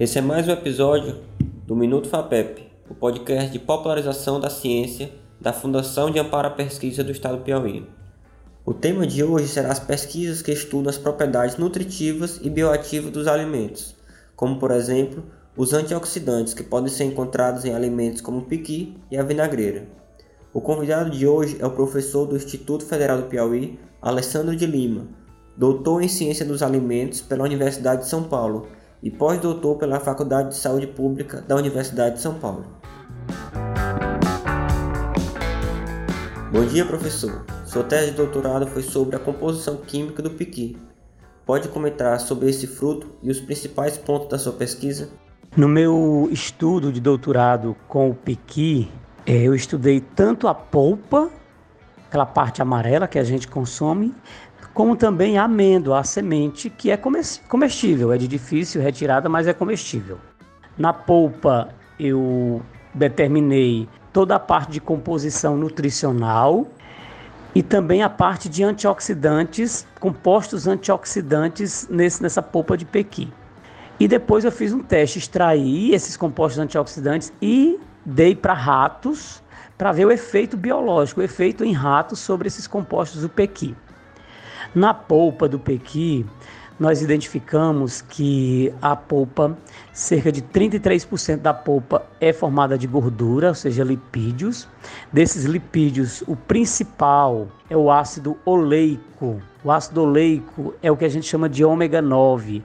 Esse é mais um episódio do Minuto FAPEP, o podcast de popularização da ciência da Fundação de Amparo à Pesquisa do Estado do Piauí. O tema de hoje será as pesquisas que estudam as propriedades nutritivas e bioativas dos alimentos, como por exemplo os antioxidantes que podem ser encontrados em alimentos como o piqui e a vinagreira. O convidado de hoje é o professor do Instituto Federal do Piauí, Alessandro de Lima, doutor em Ciência dos Alimentos pela Universidade de São Paulo e pós-doutor pela Faculdade de Saúde Pública da Universidade de São Paulo. Bom dia, professor. Sua tese de doutorado foi sobre a composição química do piqui. Pode comentar sobre esse fruto e os principais pontos da sua pesquisa? No meu estudo de doutorado com o piqui, é, eu estudei tanto a polpa, aquela parte amarela que a gente consome, como também a amêndoa, a semente, que é comestível, é de difícil retirada, mas é comestível. Na polpa eu determinei toda a parte de composição nutricional e também a parte de antioxidantes, compostos antioxidantes nesse, nessa polpa de pequi. E depois eu fiz um teste, extraí esses compostos antioxidantes e dei para ratos para ver o efeito biológico, o efeito em ratos sobre esses compostos do pequi. Na polpa do pequi, nós identificamos que a polpa, cerca de 33% da polpa é formada de gordura, ou seja, lipídios. Desses lipídios, o principal é o ácido oleico. O ácido oleico é o que a gente chama de ômega 9.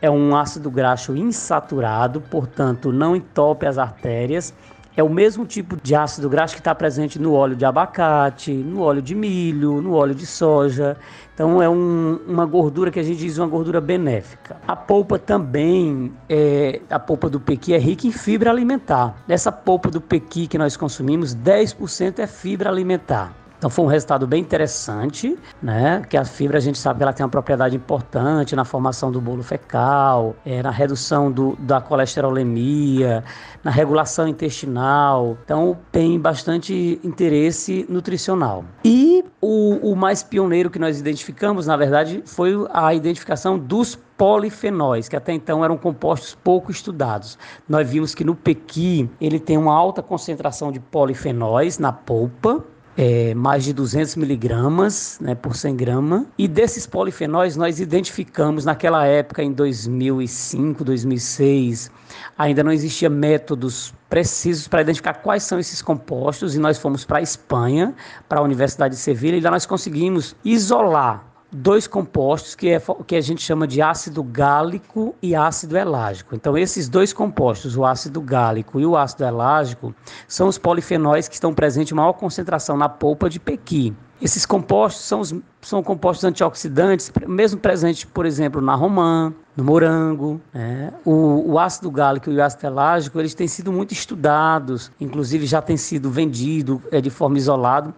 É um ácido graxo insaturado, portanto, não entope as artérias é o mesmo tipo de ácido graxo que está presente no óleo de abacate, no óleo de milho, no óleo de soja. Então é um, uma gordura que a gente diz uma gordura benéfica. A polpa também, é, a polpa do pequi é rica em fibra alimentar. Dessa polpa do pequi que nós consumimos, 10% é fibra alimentar. Então foi um resultado bem interessante, né? Que a fibra a gente sabe que ela tem uma propriedade importante na formação do bolo fecal, é, na redução do, da colesterolemia, na regulação intestinal. Então tem bastante interesse nutricional. E o, o mais pioneiro que nós identificamos, na verdade, foi a identificação dos polifenóis, que até então eram compostos pouco estudados. Nós vimos que no pequi ele tem uma alta concentração de polifenóis na polpa, é, mais de 200 miligramas né, por 100 gramas. E desses polifenóis nós identificamos naquela época, em 2005, 2006, ainda não existia métodos precisos para identificar quais são esses compostos e nós fomos para a Espanha, para a Universidade de Sevilha, e lá nós conseguimos isolar dois compostos que, é, que a gente chama de ácido gálico e ácido elágico. Então, esses dois compostos, o ácido gálico e o ácido elágico, são os polifenóis que estão presentes em maior concentração na polpa de pequi. Esses compostos são, os, são compostos antioxidantes, mesmo presentes, por exemplo, na romã, no morango. Né? O, o, ácido gálico e o ácido elágico, eles têm sido muito estudados, inclusive já têm sido vendido é, de forma isolada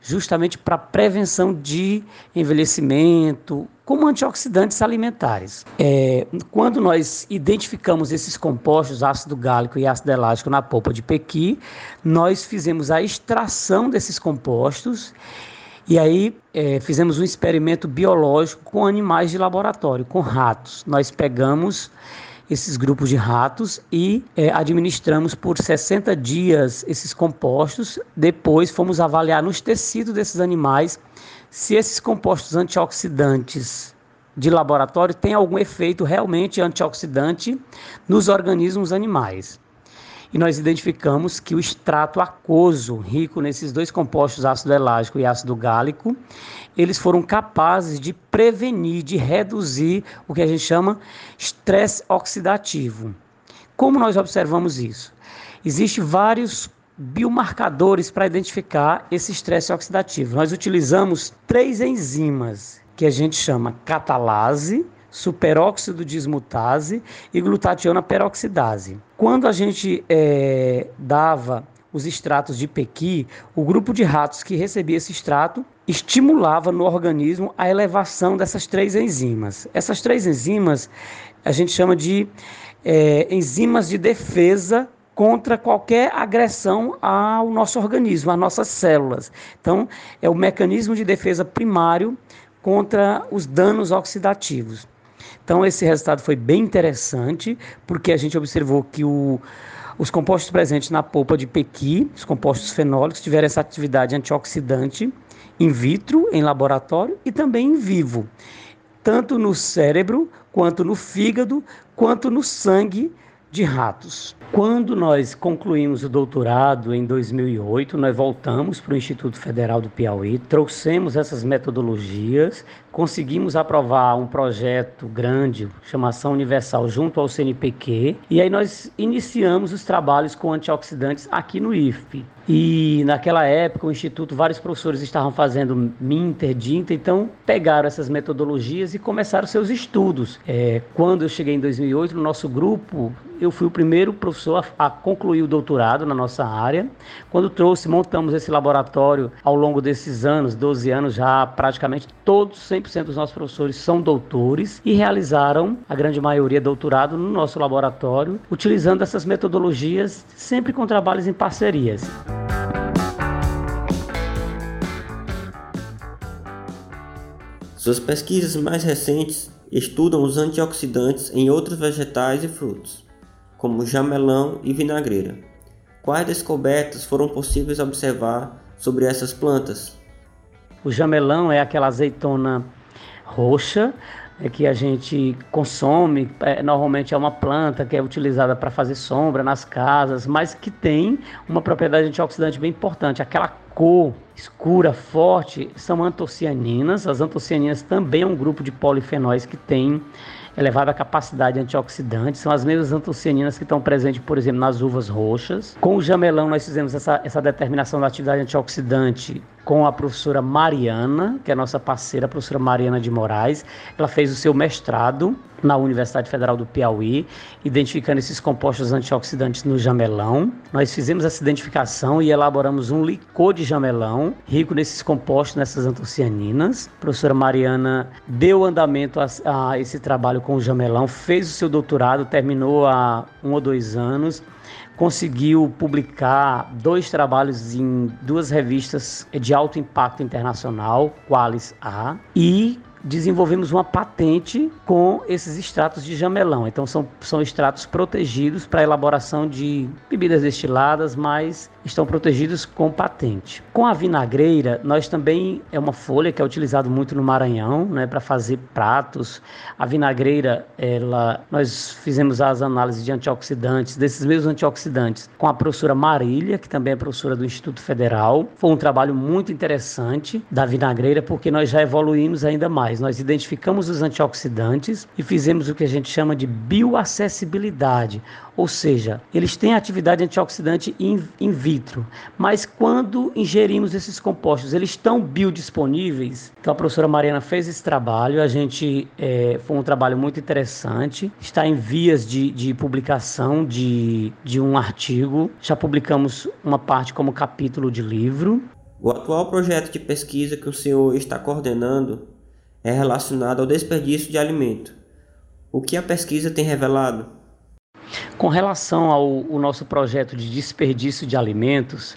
justamente para prevenção de envelhecimento, como antioxidantes alimentares. É, quando nós identificamos esses compostos, ácido gálico e ácido elágico, na polpa de pequi, nós fizemos a extração desses compostos e aí é, fizemos um experimento biológico com animais de laboratório, com ratos. Nós pegamos esses grupos de ratos e é, administramos por 60 dias esses compostos. Depois fomos avaliar nos tecidos desses animais se esses compostos antioxidantes de laboratório têm algum efeito realmente antioxidante nos organismos animais e nós identificamos que o extrato aquoso, rico nesses dois compostos, ácido elágico e ácido gálico, eles foram capazes de prevenir, de reduzir o que a gente chama estresse oxidativo. Como nós observamos isso? Existem vários biomarcadores para identificar esse estresse oxidativo. Nós utilizamos três enzimas que a gente chama catalase, superóxido dismutase e glutationa peroxidase. Quando a gente é, dava os extratos de pequi, o grupo de ratos que recebia esse extrato estimulava no organismo a elevação dessas três enzimas. Essas três enzimas a gente chama de é, enzimas de defesa contra qualquer agressão ao nosso organismo, às nossas células. Então, é o mecanismo de defesa primário contra os danos oxidativos. Então, esse resultado foi bem interessante, porque a gente observou que o, os compostos presentes na polpa de pequi, os compostos fenólicos, tiveram essa atividade antioxidante in vitro, em laboratório e também em vivo, tanto no cérebro, quanto no fígado, quanto no sangue de ratos. Quando nós concluímos o doutorado em 2008, nós voltamos para o Instituto Federal do Piauí, trouxemos essas metodologias, conseguimos aprovar um projeto grande, chamação universal, junto ao CNPq, e aí nós iniciamos os trabalhos com antioxidantes aqui no IFP. E naquela época, o Instituto, vários professores estavam fazendo MINTER, DINTER, então pegaram essas metodologias e começaram seus estudos. É, quando eu cheguei em 2008, no nosso grupo, eu fui o primeiro professor a, a, concluir o doutorado na nossa área. Quando trouxe, montamos esse laboratório ao longo desses anos, 12 anos já, praticamente todos, 100% dos nossos professores são doutores e realizaram, a grande maioria, doutorado no nosso laboratório, utilizando essas metodologias, sempre com trabalhos em parcerias. Suas pesquisas mais recentes estudam os antioxidantes em outros vegetais e frutos como jamelão e vinagreira. Quais descobertas foram possíveis observar sobre essas plantas? O jamelão é aquela azeitona roxa é que a gente consome, é, normalmente é uma planta que é utilizada para fazer sombra nas casas, mas que tem uma propriedade antioxidante bem importante. Aquela cor escura, forte, são antocianinas. As antocianinas também é um grupo de polifenóis que tem elevada capacidade antioxidante, são as mesmas antocianinas que estão presentes, por exemplo, nas uvas roxas. Com o jamelão, nós fizemos essa, essa determinação da atividade antioxidante com a professora Mariana, que é nossa parceira, a professora Mariana de Moraes. Ela fez o seu mestrado na Universidade Federal do Piauí, identificando esses compostos antioxidantes no jamelão. Nós fizemos essa identificação e elaboramos um licor de jamelão, rico nesses compostos, nessas antocianinas. A professora Mariana deu andamento a, a esse trabalho com o jamelão, fez o seu doutorado, terminou há um ou dois anos conseguiu publicar dois trabalhos em duas revistas de alto impacto internacional, Qualis A, e desenvolvemos uma patente com esses extratos de jamelão. Então são, são extratos protegidos para elaboração de bebidas destiladas, mas estão protegidos com patente. Com a vinagreira, nós também é uma folha que é utilizada muito no Maranhão, né, para fazer pratos. A vinagreira, ela, nós fizemos as análises de antioxidantes, desses mesmos antioxidantes, com a professora Marília, que também é professora do Instituto Federal. Foi um trabalho muito interessante da vinagreira, porque nós já evoluímos ainda mais. Nós identificamos os antioxidantes e fizemos o que a gente chama de bioacessibilidade, ou seja, eles têm atividade antioxidante in, in mas quando ingerimos esses compostos, eles estão biodisponíveis. Então a professora Mariana fez esse trabalho, a gente é, foi um trabalho muito interessante, está em vias de, de publicação de, de um artigo, já publicamos uma parte como capítulo de livro. O atual projeto de pesquisa que o senhor está coordenando é relacionado ao desperdício de alimento. O que a pesquisa tem revelado? Com relação ao, nosso projeto de desperdício de alimentos,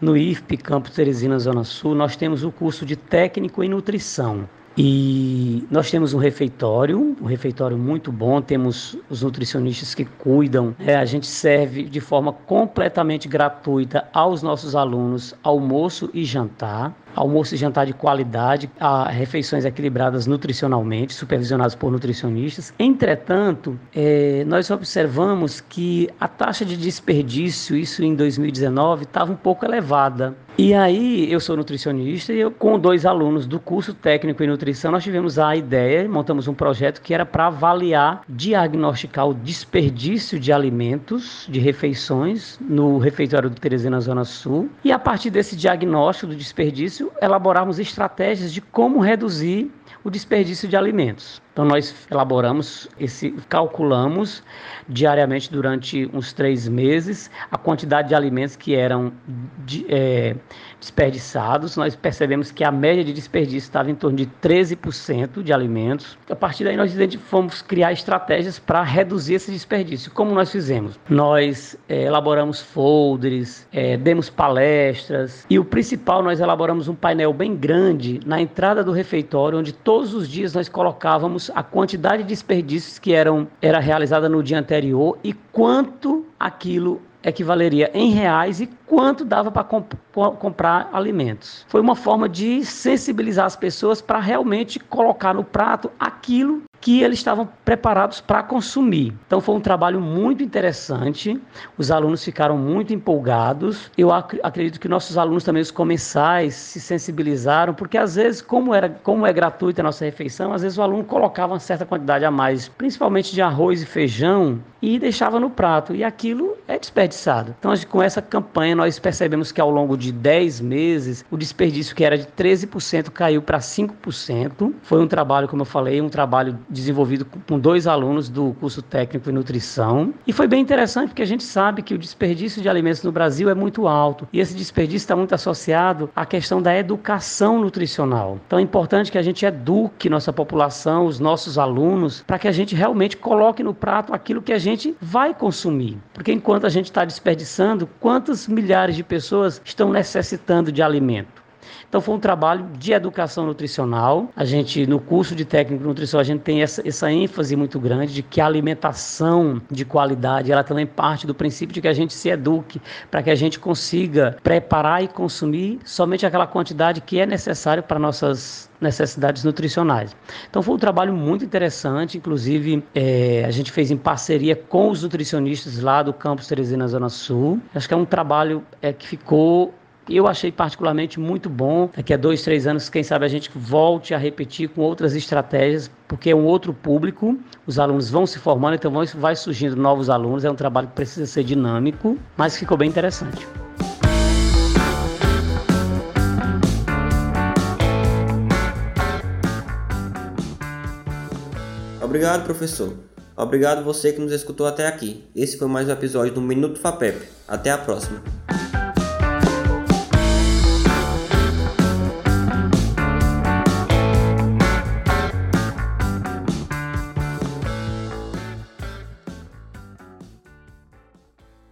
no IFP Campo Teresina Zona Sul, nós temos o curso de técnico em nutrição. E nós temos um refeitório, um refeitório muito bom, temos os nutricionistas que cuidam. É, a gente serve de forma completamente gratuita aos nossos alunos almoço e jantar almoço e jantar de qualidade, refeições equilibradas nutricionalmente, supervisionadas por nutricionistas. Entretanto, é, nós observamos que a taxa de desperdício, isso em 2019, estava um pouco elevada. E aí, eu sou nutricionista e eu, com dois alunos do curso técnico em nutrição, nós tivemos a ideia, montamos um projeto que era para avaliar, diagnosticar o desperdício de alimentos, de refeições, no refeitório do Teresina Zona Sul. E a partir desse diagnóstico do desperdício, difícil elaborarmos estratégias de como reduzir o desperdício de alimentos. Então nós elaboramos esse, calculamos diariamente durante uns três meses a quantidade de alimentos que eram de, é, desperdiçados. Nós percebemos que a média de desperdício estava em torno de 13% de alimentos. A partir daí nós fomos criar estratégias para reduzir esse desperdício. Como nós fizemos? Nós é, elaboramos folders, é, demos palestras e o principal nós elaboramos um painel bem grande na entrada do refeitório onde todos os dias nós colocávamos a quantidade de desperdícios que eram era realizada no dia anterior e quanto aquilo equivaleria em reais e quanto dava para comp comprar alimentos. Foi uma forma de sensibilizar as pessoas para realmente colocar no prato aquilo que eles estavam preparados para consumir. Então foi um trabalho muito interessante. Os alunos ficaram muito empolgados. Eu ac acredito que nossos alunos também os comensais se sensibilizaram, porque às vezes, como era, como é gratuita a nossa refeição, às vezes o aluno colocava uma certa quantidade a mais, principalmente de arroz e feijão, e deixava no prato, e aquilo é desperdiçado. Então, com essa campanha, nós percebemos que ao longo de 10 meses, o desperdício que era de 13% caiu para 5%. Foi um trabalho, como eu falei, um trabalho desenvolvido com dois alunos do curso técnico em nutrição. E foi bem interessante porque a gente sabe que o desperdício de alimentos no Brasil é muito alto, e esse desperdício está muito associado à questão da educação nutricional. Então, é importante que a gente eduque nossa população, os nossos alunos, para que a gente realmente coloque no prato aquilo que a gente vai consumir. Porque enquanto a gente está desperdiçando, quantas milhares de pessoas estão necessitando de alimento? Então foi um trabalho de educação nutricional. A gente no curso de técnico nutrição a gente tem essa, essa ênfase muito grande de que a alimentação de qualidade ela também parte do princípio de que a gente se eduque para que a gente consiga preparar e consumir somente aquela quantidade que é necessário para nossas necessidades nutricionais. Então foi um trabalho muito interessante, inclusive é, a gente fez em parceria com os nutricionistas lá do campus Teresina Zona Sul. Acho que é um trabalho é, que ficou eu achei particularmente muito bom. Daqui a dois, três anos, quem sabe a gente volte a repetir com outras estratégias, porque é um outro público. Os alunos vão se formando, então vai surgindo novos alunos. É um trabalho que precisa ser dinâmico, mas ficou bem interessante. Obrigado, professor. Obrigado você que nos escutou até aqui. Esse foi mais um episódio do Minuto FAPEP. Até a próxima.